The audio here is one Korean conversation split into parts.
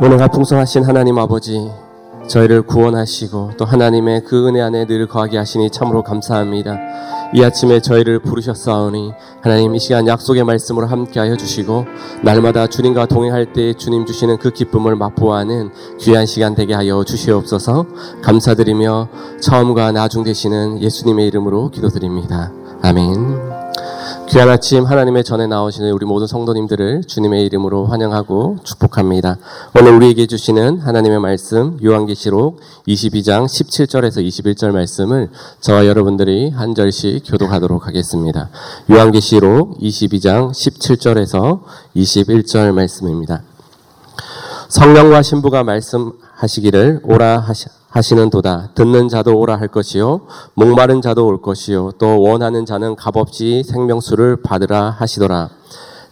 은혜가 풍성하신 하나님 아버지, 저희를 구원하시고 또 하나님의 그 은혜 안에 늘 거하게 하시니 참으로 감사합니다. 이 아침에 저희를 부르셨사오니 하나님 이 시간 약속의 말씀으로 함께하여 주시고 날마다 주님과 동행할 때 주님 주시는 그 기쁨을 맛보아하는 귀한 시간 되게 하여 주시옵소서 감사드리며 처음과 나중 되시는 예수님의 이름으로 기도드립니다. 아멘. 귀한 아침 하나님의 전에 나오시는 우리 모든 성도님들을 주님의 이름으로 환영하고 축복합니다. 오늘 우리에게 주시는 하나님의 말씀 요한계시록 22장 17절에서 21절 말씀을 저와 여러분들이 한 절씩 교독하도록 하겠습니다. 요한계시록 22장 17절에서 21절 말씀입니다. 성령과 신부가 말씀하시기를 오라 하시 하시는 도다. 듣는 자도 오라 할 것이요. 목마른 자도 올 것이요. 또 원하는 자는 값없이 생명수를 받으라 하시더라.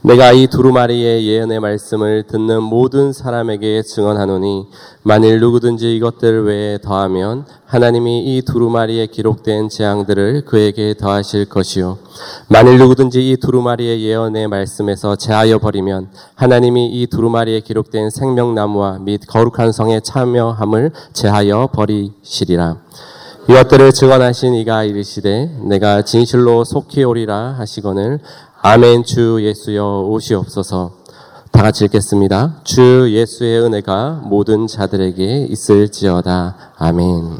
내가 이 두루마리의 예언의 말씀을 듣는 모든 사람에게 증언하노니 만일 누구든지 이것들 외에 더하면 하나님이 이 두루마리에 기록된 재앙들을 그에게 더하실 것이요. 만일 누구든지 이 두루마리의 예언의 말씀에서 제하여 버리면 하나님이 이 두루마리에 기록된 생명나무와 및 거룩한 성에 참여함을 제하여 버리시리라. 이것들을 증언하신 이가 이르시되 내가 진실로 속히 오리라 하시거늘 아멘 주 예수여 오시옵소서. 다 같이 읽겠습니다. 주 예수의 은혜가 모든 자들에게 있을지어다. 아멘.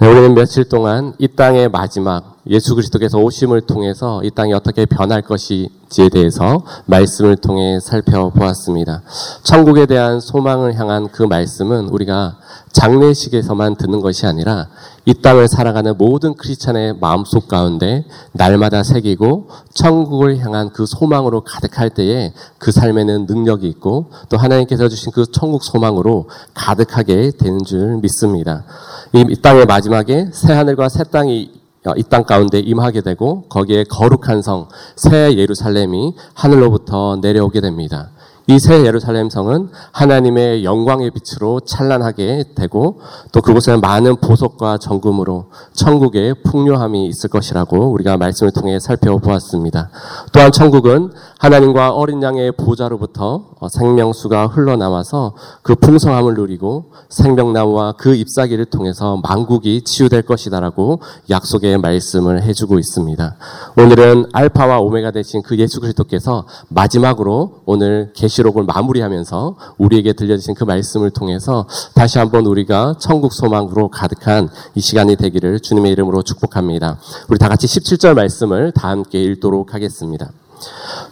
네, 우리는 며칠 동안 이 땅의 마지막 예수 그리스도께서 오심을 통해서 이 땅이 어떻게 변할 것인지에 대해서 말씀을 통해 살펴보았습니다. 천국에 대한 소망을 향한 그 말씀은 우리가 장례식에서만 듣는 것이 아니라 이 땅을 살아가는 모든 크리스찬의 마음속 가운데 날마다 새기고 천국을 향한 그 소망으로 가득할 때에 그 삶에는 능력이 있고 또 하나님께서 주신 그 천국 소망으로 가득하게 되는 줄 믿습니다. 이 땅의 마지막에 새 하늘과 새 땅이 이 땅 가운데 임하게 되고 거기에 거룩한 성, 새 예루살렘이 하늘로부터 내려오게 됩니다. 이 새 예루살렘 성은 하나님의 영광의 빛으로 찬란하게 되고 또 그곳에 많은 보석과 정금으로 천국의 풍요함이 있을 것이라고 우리가 말씀을 통해 살펴보았습니다. 또한 천국은 하나님과 어린 양의 보좌로부터 생명수가 흘러나와서 그 풍성함을 누리고 생명나무와 그 잎사귀를 통해서 만국이 치유될 것이다라고 약속의 말씀을 해주고 있습니다. 오늘은 알파와 오메가 되신 그 예수 그리스도께서 마지막으로 오늘 계 계시록을 마무리하면서 우리에게 들려주신 그 말씀을 통해서 다시 한번 우리가 천국 소망으로 가득한 이 시간이 되기를 주님의 이름으로 축복합니다. 우리 다 같이 17절 말씀을 다 함께 읽도록 하겠습니다.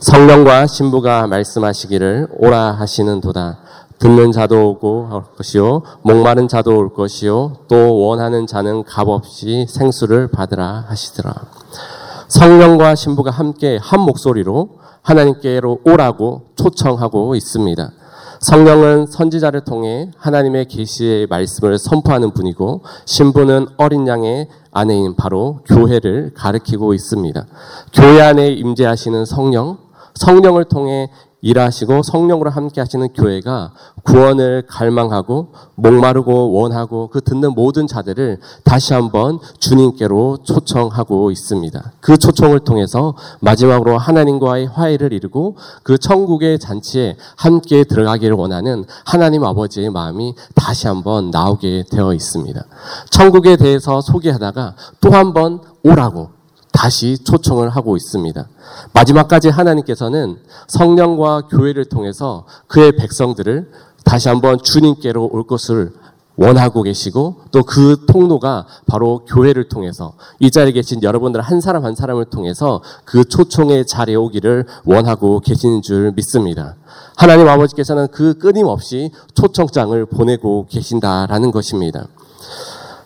성령과 신부가 말씀하시기를 오라 하시는 도다. 듣는 자도 오고 올 것이요 목마른 자도 올 것이요 또 원하는 자는 값없이 생수를 받으라 하시더라. 성령과 신부가 함께 한 목소리로 하나님께로 오라고 초청하고 있습니다. 성령은 선지자를 통해 하나님의 계시의 말씀을 선포하는 분이고 신부는 어린 양의 아내인 바로 교회를 가리키고 있습니다. 교회 안에 임재하시는 성령, 성령을 통해 일하시고 성령으로 함께 하시는 교회가 구원을 갈망하고 목마르고 원하고 그 듣는 모든 자들을 다시 한번 주님께로 초청하고 있습니다. 그 초청을 통해서 마지막으로 하나님과의 화해를 이루고 그 천국의 잔치에 함께 들어가기를 원하는 하나님 아버지의 마음이 다시 한번 나오게 되어 있습니다. 천국에 대해서 소개하다가 또 한번 오라고 다시 초청을 하고 있습니다. 마지막까지 하나님께서는 성령과 교회를 통해서 그의 백성들을 다시 한번 주님께로 올 것을 원하고 계시고 또 그 통로가 바로 교회를 통해서 이 자리에 계신 여러분들 한 사람 한 사람을 통해서 그 초청의 자리에 오기를 원하고 계시는 줄 믿습니다. 하나님 아버지께서는 그 끊임없이 초청장을 보내고 계신다라는 것입니다.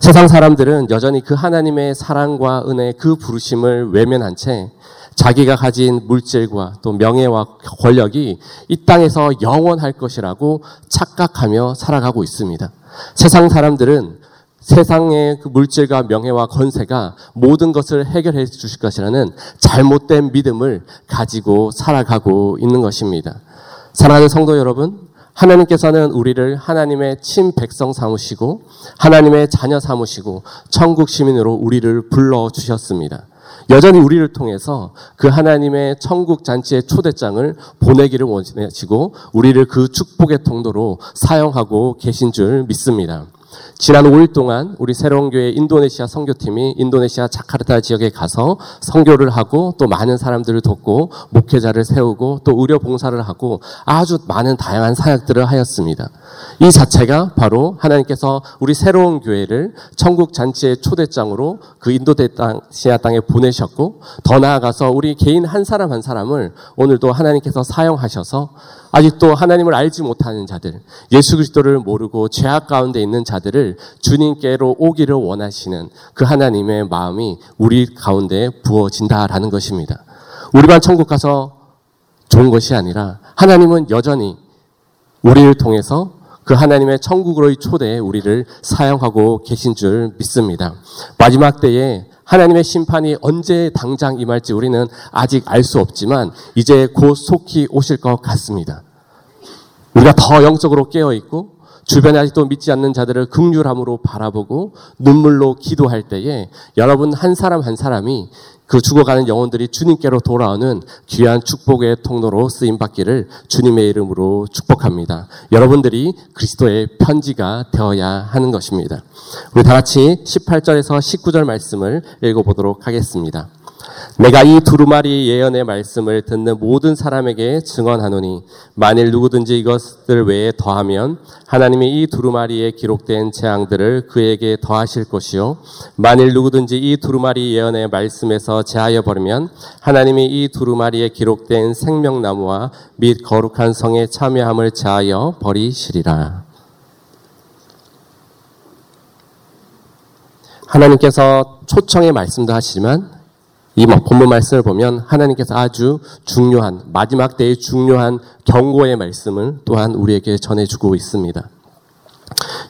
세상 사람들은 여전히 그 하나님의 사랑과 은혜 그 부르심을 외면한 채 자기가 가진 물질과 또 명예와 권력이 이 땅에서 영원할 것이라고 착각하며 살아가고 있습니다. 세상 사람들은 세상의 그 물질과 명예와 권세가 모든 것을 해결해 주실 것이라는 잘못된 믿음을 가지고 살아가고 있는 것입니다. 사랑하는 성도 여러분, 하나님께서는 우리를 하나님의 친 백성 삼으시고 하나님의 자녀 삼으시고 천국 시민으로 우리를 불러 주셨습니다. 여전히 우리를 통해서 그 하나님의 천국 잔치의 초대장을 보내기를 원하시고 우리를 그 축복의 통로로 사용하고 계신 줄 믿습니다. 지난 5일 동안 우리 새로운 교회 인도네시아 선교팀이 인도네시아 자카르타 지역에 가서 선교를 하고 또 많은 사람들을 돕고 목회자를 세우고 또 의료 봉사를 하고 아주 많은 다양한 사역들을 하였습니다. 이 자체가 바로 하나님께서 우리 새로운 교회를 천국 잔치의 초대장으로 그 인도네시아 땅에 보내셨고 더 나아가서 우리 개인 한 사람 한 사람을 오늘도 하나님께서 사용하셔서 아직도 하나님을 알지 못하는 자들, 예수 그리스도를 모르고 죄악 가운데 있는 자들 을 주님께로 오기를 원하시는 그 하나님의 마음이 우리 가운데 부어진다라는 것입니다. 우리만 천국 가서 좋은 것이 아니라 하나님은 여전히 우리를 통해서 그 하나님의 천국으로의 초대에 우리를 사용하고 계신 줄 믿습니다. 마지막 때에 하나님의 심판이 언제 당장 임할지 우리는 아직 알 수 없지만 이제 곧 속히 오실 것 같습니다. 우리가 더 영적으로 깨어 있고 주변에 아직도 믿지 않는 자들을 극률함으로 바라보고 눈물로 기도할 때에 여러분 한 사람 한 사람이 그 죽어가는 영혼들이 주님께로 돌아오는 귀한 축복의 통로로 쓰임 받기를 주님의 이름으로 축복합니다. 여러분들이 그리스도의 편지가 되어야 하는 것입니다. 우리 다 같이 18절에서 19절 말씀을 읽어보도록 하겠습니다. 내가 이 두루마리 예언의 말씀을 듣는 모든 사람에게 증언하노니 만일 누구든지 이것들 외에 더하면 하나님이 이 두루마리에 기록된 재앙들을 그에게 더하실 것이요 만일 누구든지 이 두루마리 예언의 말씀에서 제하여 버리면 하나님이 이 두루마리에 기록된 생명나무와 및 거룩한 성에 참여함을 제하여 버리시리라. 하나님께서 초청의 말씀도 하시지만 이 본문 말씀을 보면 하나님께서 아주 중요한 마지막 때의 중요한 경고의 말씀을 또한 우리에게 전해주고 있습니다.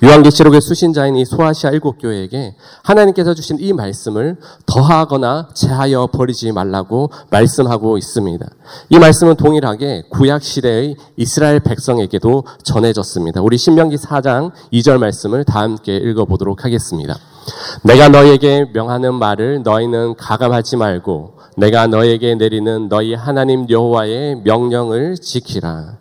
요한계시록의 수신자인 이 소아시아 일곱 교회에게 하나님께서 주신 이 말씀을 더하거나 제하여 버리지 말라고 말씀하고 있습니다. 이 말씀은 동일하게 구약 시대의 이스라엘 백성에게도 전해졌습니다. 우리 신명기 4장 2절 말씀을 다 함께 읽어보도록 하겠습니다. 내가 너에게 명하는 말을 너희는 가감하지 말고 내가 너에게 내리는 너희 하나님 여호와의 명령을 지키라.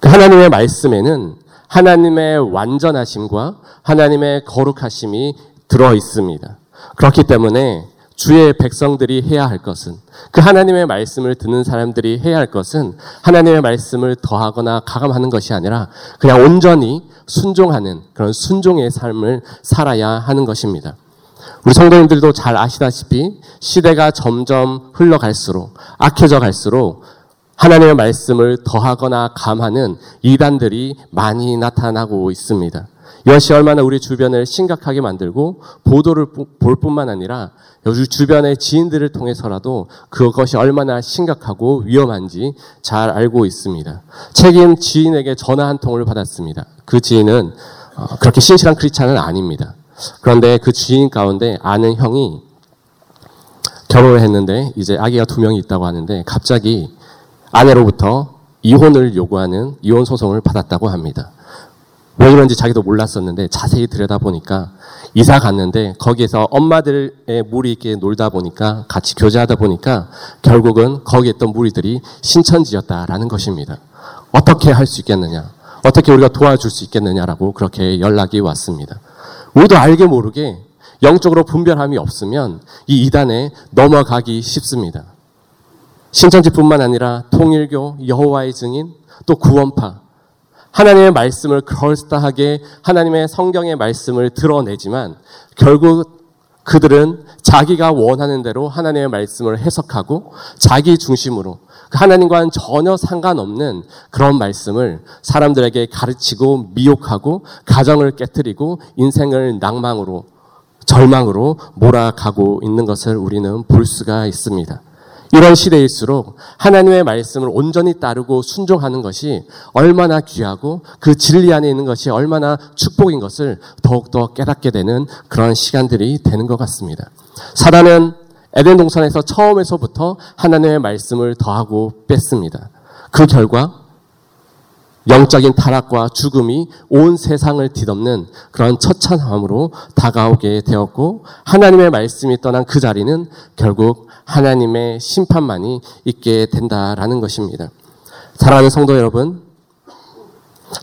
그 하나님의 말씀에는 하나님의 완전하심과 하나님의 거룩하심이 들어 있습니다. 그렇기 때문에 주의 백성들이 해야 할 것은 그 하나님의 말씀을 듣는 사람들이 해야 할 것은 하나님의 말씀을 더하거나 가감하는 것이 아니라 그냥 온전히 순종하는 그런 순종의 삶을 살아야 하는 것입니다. 우리 성도님들도 잘 아시다시피 시대가 점점 흘러갈수록 악해져 갈수록 하나님의 말씀을 더하거나 감하는 이단들이 많이 나타나고 있습니다. 이것이 얼마나 우리 주변을 심각하게 만들고 보도를 볼 뿐만 아니라 요즘 주변의 지인들을 통해서라도 그것이 얼마나 심각하고 위험한지 잘 알고 있습니다. 책임 지인에게 전화 한 통을 받았습니다. 그 지인은 어, 그렇게 신실한 크리스찬은 아닙니다. 그런데 그 지인 가운데 아는 형이 결혼을 했는데 이제 아기가 두 명이 있다고 하는데 갑자기 아내로부터 이혼을 요구하는 이혼 소송을 받았다고 합니다. 왜 그런지 자기도 몰랐었는데 자세히 들여다보니까 이사 갔는데 거기에서 엄마들의 무리 있게 놀다 보니까 같이 교제하다 보니까 결국은 거기에 있던 무리들이 신천지였다라는 것입니다. 어떻게 할 수 있겠느냐? 어떻게 우리가 도와줄 수 있겠느냐라고 그렇게 연락이 왔습니다. 우리도 알게 모르게 영적으로 분별함이 없으면 이 이단에 넘어가기 쉽습니다. 신천지뿐만 아니라 통일교, 여호와의 증인, 또 구원파, 하나님의 말씀을 그럴싸하게 하나님의 성경의 말씀을 드러내지만 결국 그들은 자기가 원하는 대로 하나님의 말씀을 해석하고 자기 중심으로 그 하나님과는 전혀 상관없는 그런 말씀을 사람들에게 가르치고 미혹하고 가정을 깨뜨리고 인생을 낭망으로 절망으로 몰아가고 있는 것을 우리는 볼 수가 있습니다. 이런 시대일수록 하나님의 말씀을 온전히 따르고 순종하는 것이 얼마나 귀하고 그 진리 안에 있는 것이 얼마나 축복인 것을 더욱더 깨닫게 되는 그런 시간들이 되는 것 같습니다. 사단은 에덴 동산에서 처음에서부터 하나님의 말씀을 더하고 뺐습니다. 그 결과 영적인 타락과 죽음이 온 세상을 뒤덮는 그런 처참함으로 다가오게 되었고 하나님의 말씀이 떠난 그 자리는 결국 하나님의 심판만이 있게 된다라는 것입니다. 사랑하는 성도 여러분,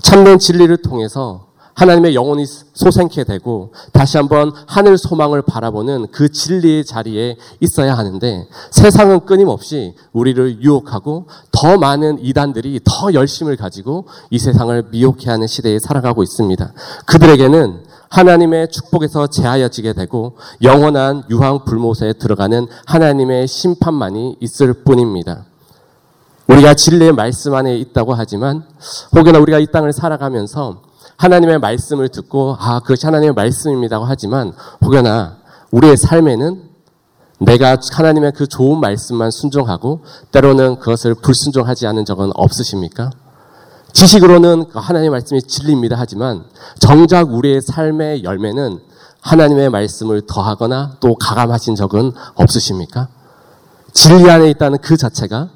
참된 진리를 통해서 하나님의 영혼이 소생케 되고 다시 한번 하늘 소망을 바라보는 그 진리의 자리에 있어야 하는데 세상은 끊임없이 우리를 유혹하고 더 많은 이단들이 더 열심을 가지고 이 세상을 미혹해 하는 시대에 살아가고 있습니다. 그들에게는 하나님의 축복에서 제하여지게 되고 영원한 유황 불못에 들어가는 하나님의 심판만이 있을 뿐입니다. 우리가 진리의 말씀 안에 있다고 하지만 혹여나 우리가 이 땅을 살아가면서 하나님의 말씀을 듣고 아 그것이 하나님의 말씀입니다고 하지만 혹여나 우리의 삶에는 내가 하나님의 그 좋은 말씀만 순종하고 때로는 그것을 불순종하지 않은 적은 없으십니까? 지식으로는 그 하나님의 말씀이 진리입니다 하지만 정작 우리의 삶의 열매는 하나님의 말씀을 더하거나 또 가감하신 적은 없으십니까? 진리 안에 있다는 그 자체가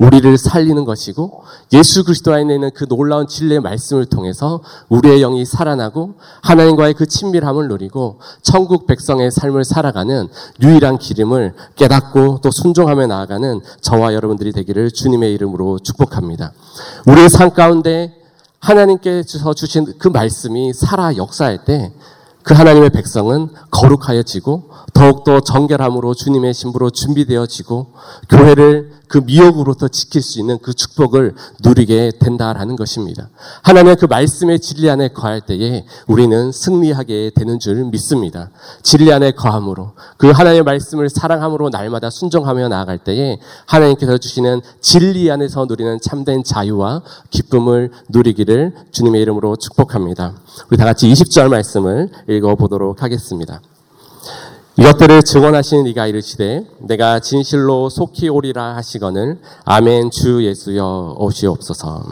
우리를 살리는 것이고 예수 그리스도 안에 있는 그 놀라운 진리의 말씀을 통해서 우리의 영이 살아나고 하나님과의 그 친밀함을 누리고 천국 백성의 삶을 살아가는 유일한 기름을 깨닫고 또 순종하며 나아가는 저와 여러분들이 되기를 주님의 이름으로 축복합니다. 우리의 삶 가운데 하나님께서 주신 그 말씀이 살아 역사할 때 그 하나님의 백성은 거룩하여지고 더욱더 정결함으로 주님의 신부로 준비되어지고 교회를 그 미혹으로부터 지킬 수 있는 그 축복을 누리게 된다라는 것입니다. 하나님의 그 말씀의 진리 안에 거할 때에 우리는 승리하게 되는 줄 믿습니다. 진리 안에 거함으로 그 하나님의 말씀을 사랑함으로 날마다 순종하며 나아갈 때에 하나님께서 주시는 진리 안에서 누리는 참된 자유와 기쁨을 누리기를 주님의 이름으로 축복합니다. 우리 다 같이 20절 말씀을 읽어보도록 하겠습니다. 이것들을 증언하시는 이가 이르시되 내가 진실로 속히 오리라 하시거늘 아멘 주 예수여 오시옵소서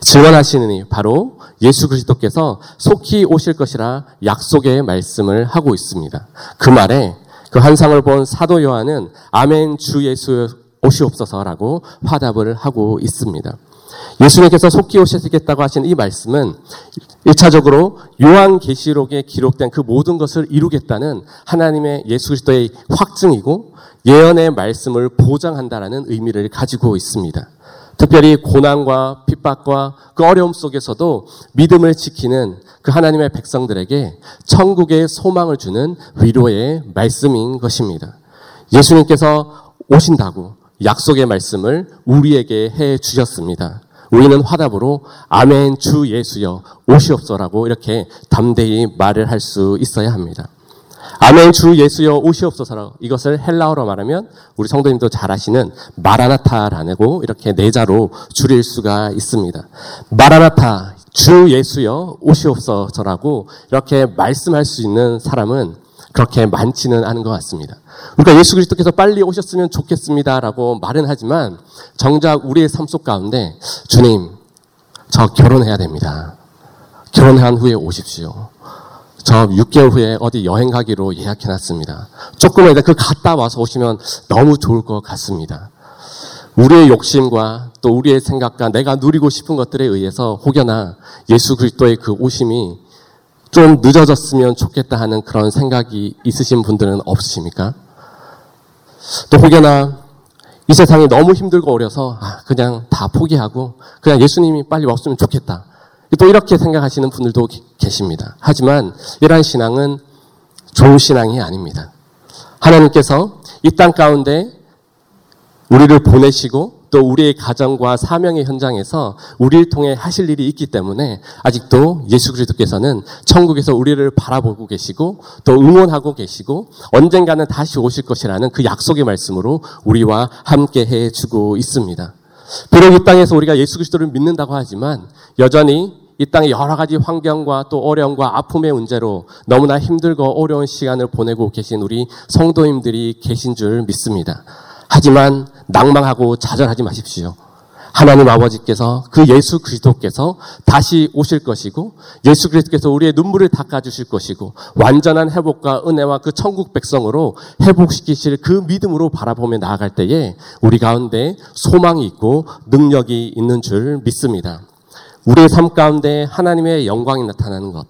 증언하시는 이 바로 예수 그리스도께서 속히 오실 것이라 약속의 말씀을 하고 있습니다. 그 말에 그 환상을 본 사도 요한은 아멘 주 예수 오시옵소서라고 화답을 하고 있습니다. 예수님께서 속히 오시겠다고 하신 이 말씀은 1차적으로 요한 계시록에 기록된 그 모든 것을 이루겠다는 하나님의 예수 그리스도의 확증이고 예언의 말씀을 보장한다라는 의미를 가지고 있습니다. 특별히 고난과 핍박과 그 어려움 속에서도 믿음을 지키는 그 하나님의 백성들에게 천국의 소망을 주는 위로의 말씀인 것입니다. 예수님께서 오신다고 약속의 말씀을 우리에게 해 주셨습니다. 우리는 화답으로 아멘 주 예수여 오시옵소라고 이렇게 담대히 말을 할 수 있어야 합니다. 아멘 주 예수여 오시옵소서 이것을 헬라어로 말하면 우리 성도님도 잘 아시는 마라나타라고 이렇게 네자로 줄일 수가 있습니다. 마라나타 주 예수여 오시옵소서라고 이렇게 말씀할 수 있는 사람은 그렇게 많지는 않은 것 같습니다. 그러니까 예수 그리스도께서 빨리 오셨으면 좋겠습니다라고 말은 하지만 정작 우리의 삶 속 가운데 주님 저 결혼해야 됩니다. 결혼한 후에 오십시오. 저 6개월 후에 어디 여행 가기로 예약해놨습니다. 조금만 그 갔다 와서 오시면 너무 좋을 것 같습니다. 우리의 욕심과 또 우리의 생각과 내가 누리고 싶은 것들에 의해서 혹여나 예수 그리스도의 그 오심이 좀 늦어졌으면 좋겠다 하는 그런 생각이 있으신 분들은 없으십니까? 또 혹여나 이 세상이 너무 힘들고 어려서 아, 그냥 다 포기하고 그냥 예수님이 빨리 왔으면 좋겠다. 또 이렇게 생각하시는 분들도 계십니다. 하지만 이러한 신앙은 좋은 신앙이 아닙니다. 하나님께서 이 땅 가운데 우리를 보내시고 또 우리의 가정과 사명의 현장에서 우리를 통해 하실 일이 있기 때문에 아직도 예수 그리스도께서는 천국에서 우리를 바라보고 계시고 또 응원하고 계시고 언젠가는 다시 오실 것이라는 그 약속의 말씀으로 우리와 함께 해 주고 있습니다. 비록 이 땅에서 우리가 예수 그리스도를 믿는다고 하지만 여전히 이 땅의 여러 가지 환경과 또 어려움과 아픔의 문제로 너무나 힘들고 어려운 시간을 보내고 계신 우리 성도님들이 계신 줄 믿습니다. 하지만 낭망하고 좌절하지 마십시오. 하나님 아버지께서 그 예수 그리스도께서 다시 오실 것이고 예수 그리스도께서 우리의 눈물을 닦아 주실 것이고 완전한 회복과 은혜와 그 천국 백성으로 회복시키실 그 믿음으로 바라보며 나아갈 때에 우리 가운데 소망이 있고 능력이 있는 줄 믿습니다. 우리의 삶 가운데 하나님의 영광이 나타나는 것,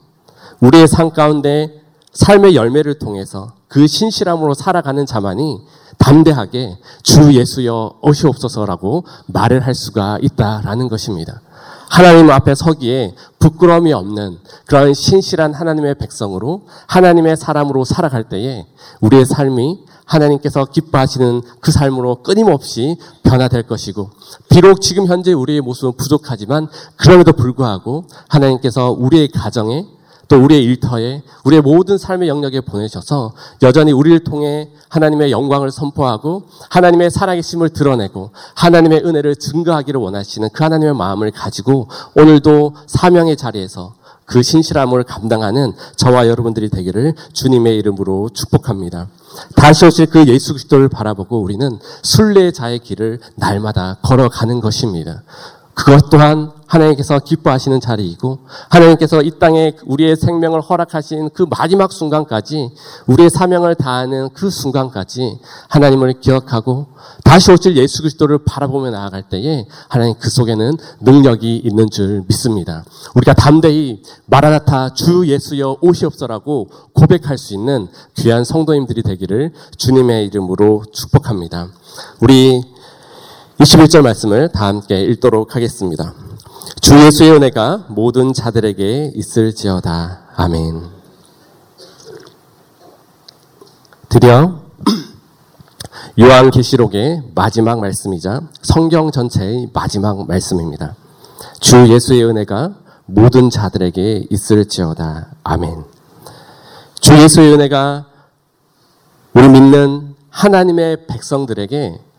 우리의 삶 가운데 삶의 열매를 통해서 그 신실함으로 살아가는 자만이 담대하게 주 예수여 오시옵소서라고 말을 할 수가 있다라는 것입니다. 하나님 앞에 서기에 부끄러움이 없는 그런 신실한 하나님의 백성으로 하나님의 사람으로 살아갈 때에 우리의 삶이 하나님께서 기뻐하시는 그 삶으로 끊임없이 변화될 것이고 비록 지금 현재 우리의 모습은 부족하지만 그럼에도 불구하고 하나님께서 우리의 가정에 또 우리의 일터에 우리의 모든 삶의 영역에 보내셔서 여전히 우리를 통해 하나님의 영광을 선포하고 하나님의 살아계심을 드러내고 하나님의 은혜를 증거하기를 원하시는 그 하나님의 마음을 가지고 오늘도 사명의 자리에서 그 신실함을 감당하는 저와 여러분들이 되기를 주님의 이름으로 축복합니다. 다시 오실 그 예수 그리스도를 바라보고 우리는 순례자의 길을 날마다 걸어가는 것입니다. 그것 또한 하나님께서 기뻐하시는 자리이고 하나님께서 이 땅에 우리의 생명을 허락하신 그 마지막 순간까지 우리의 사명을 다하는 그 순간까지 하나님을 기억하고 다시 오실 예수 그리스도를 바라보며 나아갈 때에 하나님 그 속에는 능력이 있는 줄 믿습니다. 우리가 담대히 마라나타 주 예수여 오시옵소라고 고백할 수 있는 귀한 성도님들이 되기를 주님의 이름으로 축복합니다. 우리 21절 말씀을 다 함께 읽도록 하겠습니다. 주 예수의 은혜가 모든 자들에게 있을지어다. 아멘. 드디어 요한계시록의 마지막 말씀이자 성경 전체의 마지막 말씀입니다. 주 예수의 은혜가 모든 자들에게 있을지어다. 아멘. 주 예수의 은혜가 우리 믿는 하나님의 백성들에게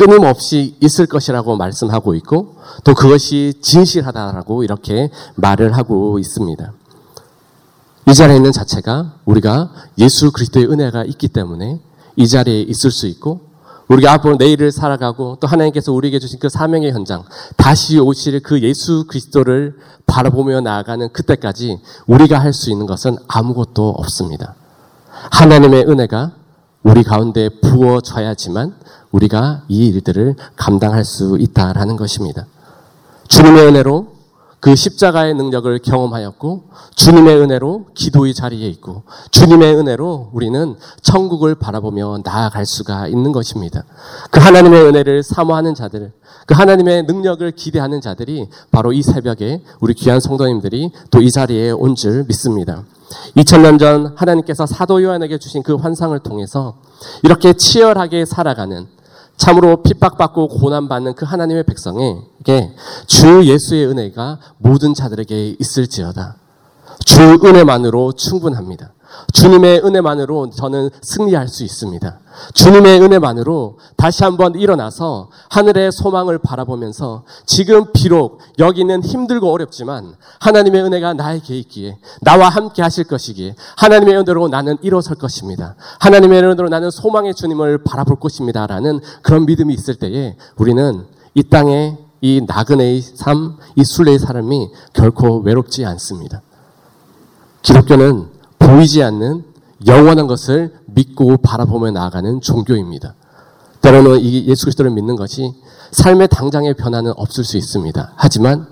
끊임없이 있을 것이라고 말씀하고 있고 또 그것이 진실하다라고 이렇게 말을 하고 있습니다. 이 자리에 있는 자체가 우리가 예수 그리스도의 은혜가 있기 때문에 이 자리에 있을 수 있고 우리가 앞으로 내일을 살아가고 또 하나님께서 우리에게 주신 그 사명의 현장 다시 오실 그 예수 그리스도를 바라보며 나아가는 그때까지 우리가 할 수 있는 것은 아무것도 없습니다. 하나님의 은혜가 우리 가운데 부어져야지만 우리가 이 일들을 감당할 수 있다라는 것입니다. 주님의 은혜로 그 십자가의 능력을 경험하였고 주님의 은혜로 기도의 자리에 있고 주님의 은혜로 우리는 천국을 바라보며 나아갈 수가 있는 것입니다. 그 하나님의 은혜를 사모하는 자들, 그 하나님의 능력을 기대하는 자들이 바로 이 새벽에 우리 귀한 성도님들이 또 이 자리에 온 줄 믿습니다. 2000년 전 하나님께서 사도 요한에게 주신 그 환상을 통해서 이렇게 치열하게 살아가는 참으로 핍박받고 고난받는 그 하나님의 백성에게 주 예수의 은혜가 모든 자들에게 있을지어다. 주 은혜만으로 충분합니다. 주님의 은혜만으로 저는 승리할 수 있습니다. 주님의 은혜만으로 다시 한번 일어나서 하늘의 소망을 바라보면서 지금 비록 여기는 힘들고 어렵지만 하나님의 은혜가 나에게 있기에 나와 함께 하실 것이기에 하나님의 은혜로 나는 일어설 것입니다. 하나님의 은혜로 나는 소망의 주님을 바라볼 것입니다. 라는 그런 믿음이 있을 때에 우리는 이 땅에 이 나그네의 삶, 이 순례의 사람이 결코 외롭지 않습니다. 기독교는 보이지 않는 영원한 것을 믿고 바라보며 나아가는 종교입니다. 때로는 이 예수 그리스도를 믿는 것이 삶의 당장의 변화는 없을 수 있습니다. 하지만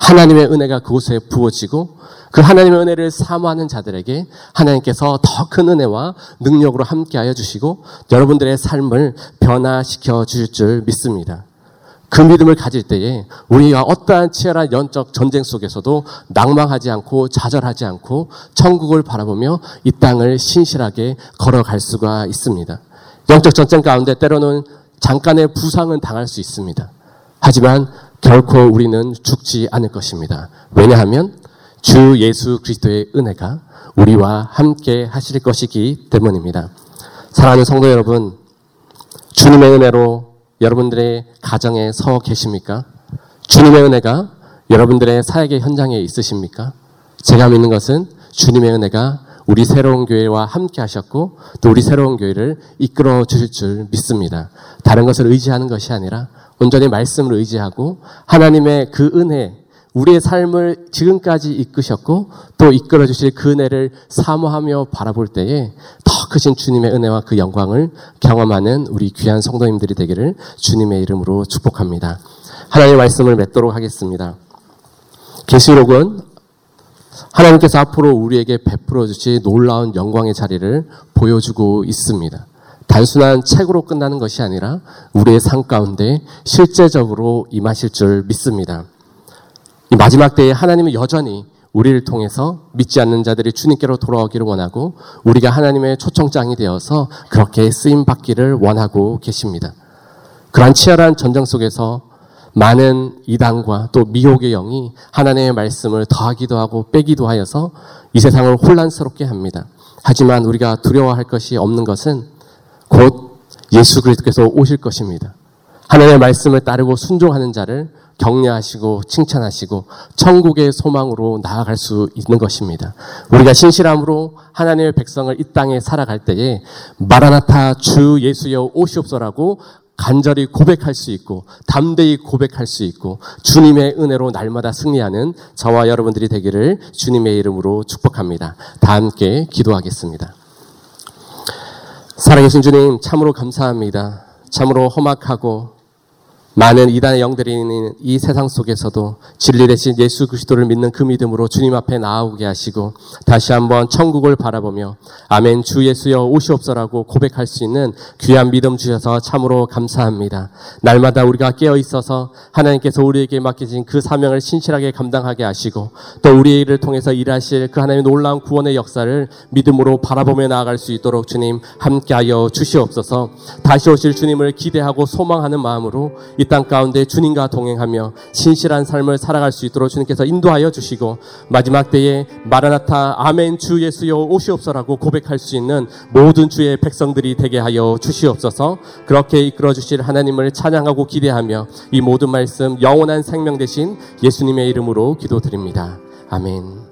하나님의 은혜가 그곳에 부어지고 그 하나님의 은혜를 사모하는 자들에게 하나님께서 더 큰 은혜와 능력으로 함께하여 주시고 여러분들의 삶을 변화시켜 주실 줄 믿습니다. 그 믿음을 가질 때에 우리가 어떠한 치열한 연적 전쟁 속에서도 낭망하지 않고 좌절하지 않고 천국을 바라보며 이 땅을 신실하게 걸어갈 수가 있습니다. 영적 전쟁 가운데 때로는 잠깐의 부상은 당할 수 있습니다. 하지만 결코 우리는 죽지 않을 것입니다. 왜냐하면 주 예수 그리스도의 은혜가 우리와 함께 하실 것이기 때문입니다. 사랑하는 성도 여러분, 주님의 은혜로 여러분들의 가정에 서 계십니까? 주님의 은혜가 여러분들의 사역의 현장에 있으십니까? 제가 믿는 것은 주님의 은혜가 우리 새로운 교회와 함께 하셨고 또 우리 새로운 교회를 이끌어 주실 줄 믿습니다. 다른 것을 의지하는 것이 아니라 온전히 말씀을 의지하고 하나님의 그 은혜, 우리의 삶을 지금까지 이끄셨고 또 이끌어 주실 그 은혜를 사모하며 바라볼 때에 더 크신 주님의 은혜와 그 영광을 경험하는 우리 귀한 성도님들이 되기를 주님의 이름으로 축복합니다. 하나님의 말씀을 맺도록 하겠습니다. 계시록은 하나님께서 앞으로 우리에게 베풀어 주실 놀라운 영광의 자리를 보여주고 있습니다. 단순한 책으로 끝나는 것이 아니라 우리의 삶 가운데 실제적으로 임하실 줄 믿습니다. 이 마지막 때에 하나님은 여전히 우리를 통해서 믿지 않는 자들이 주님께로 돌아오기를 원하고 우리가 하나님의 초청장이 되어서 그렇게 쓰임 받기를 원하고 계십니다. 그러한 치열한 전쟁 속에서 많은 이단과 또 미혹의 영이 하나님의 말씀을 더하기도 하고 빼기도 하여서 이 세상을 혼란스럽게 합니다. 하지만 우리가 두려워할 것이 없는 것은 곧 예수 그리스도께서 오실 것입니다. 하나님의 말씀을 따르고 순종하는 자를 격려하시고 칭찬하시고 천국의 소망으로 나아갈 수 있는 것입니다. 우리가 신실함으로 하나님의 백성을 이 땅에 살아갈 때에 마라나타 주 예수여 오시옵소라고 간절히 고백할 수 있고 담대히 고백할 수 있고 주님의 은혜로 날마다 승리하는 저와 여러분들이 되기를 주님의 이름으로 축복합니다. 다 함께 기도하겠습니다. 살아계신 주님 참으로 감사합니다. 참으로 험악하고 많은 이단의 영들이 있는 이 세상 속에서도 진리 대신 예수 그리스도를 믿는 그 믿음으로 주님 앞에 나아오게 하시고 다시 한번 천국을 바라보며 아멘 주 예수여 오시옵소라고 고백할 수 있는 귀한 믿음 주셔서 참으로 감사합니다. 날마다 우리가 깨어 있어서 하나님께서 우리에게 맡기신 그 사명을 신실하게 감당하게 하시고 또 우리를 통해서 일하실 그 하나님의 놀라운 구원의 역사를 믿음으로 바라보며 나아갈 수 있도록 주님 함께하여 주시옵소서. 다시 오실 주님을 기대하고 소망하는 마음으로 이땅 가운데 주님과 동행하며 신실한 삶을 살아갈 수 있도록 주님께서 인도하여 주시고 마지막 때에 마라나타 아멘 주 예수여 오시옵소라고 고백할 수 있는 모든 주의 백성들이 되게 하여 주시옵소서 그렇게 이끌어 주실 하나님을 찬양하고 기대하며 이 모든 말씀 영원한 생명 되신 예수님의 이름으로 기도드립니다. 아멘.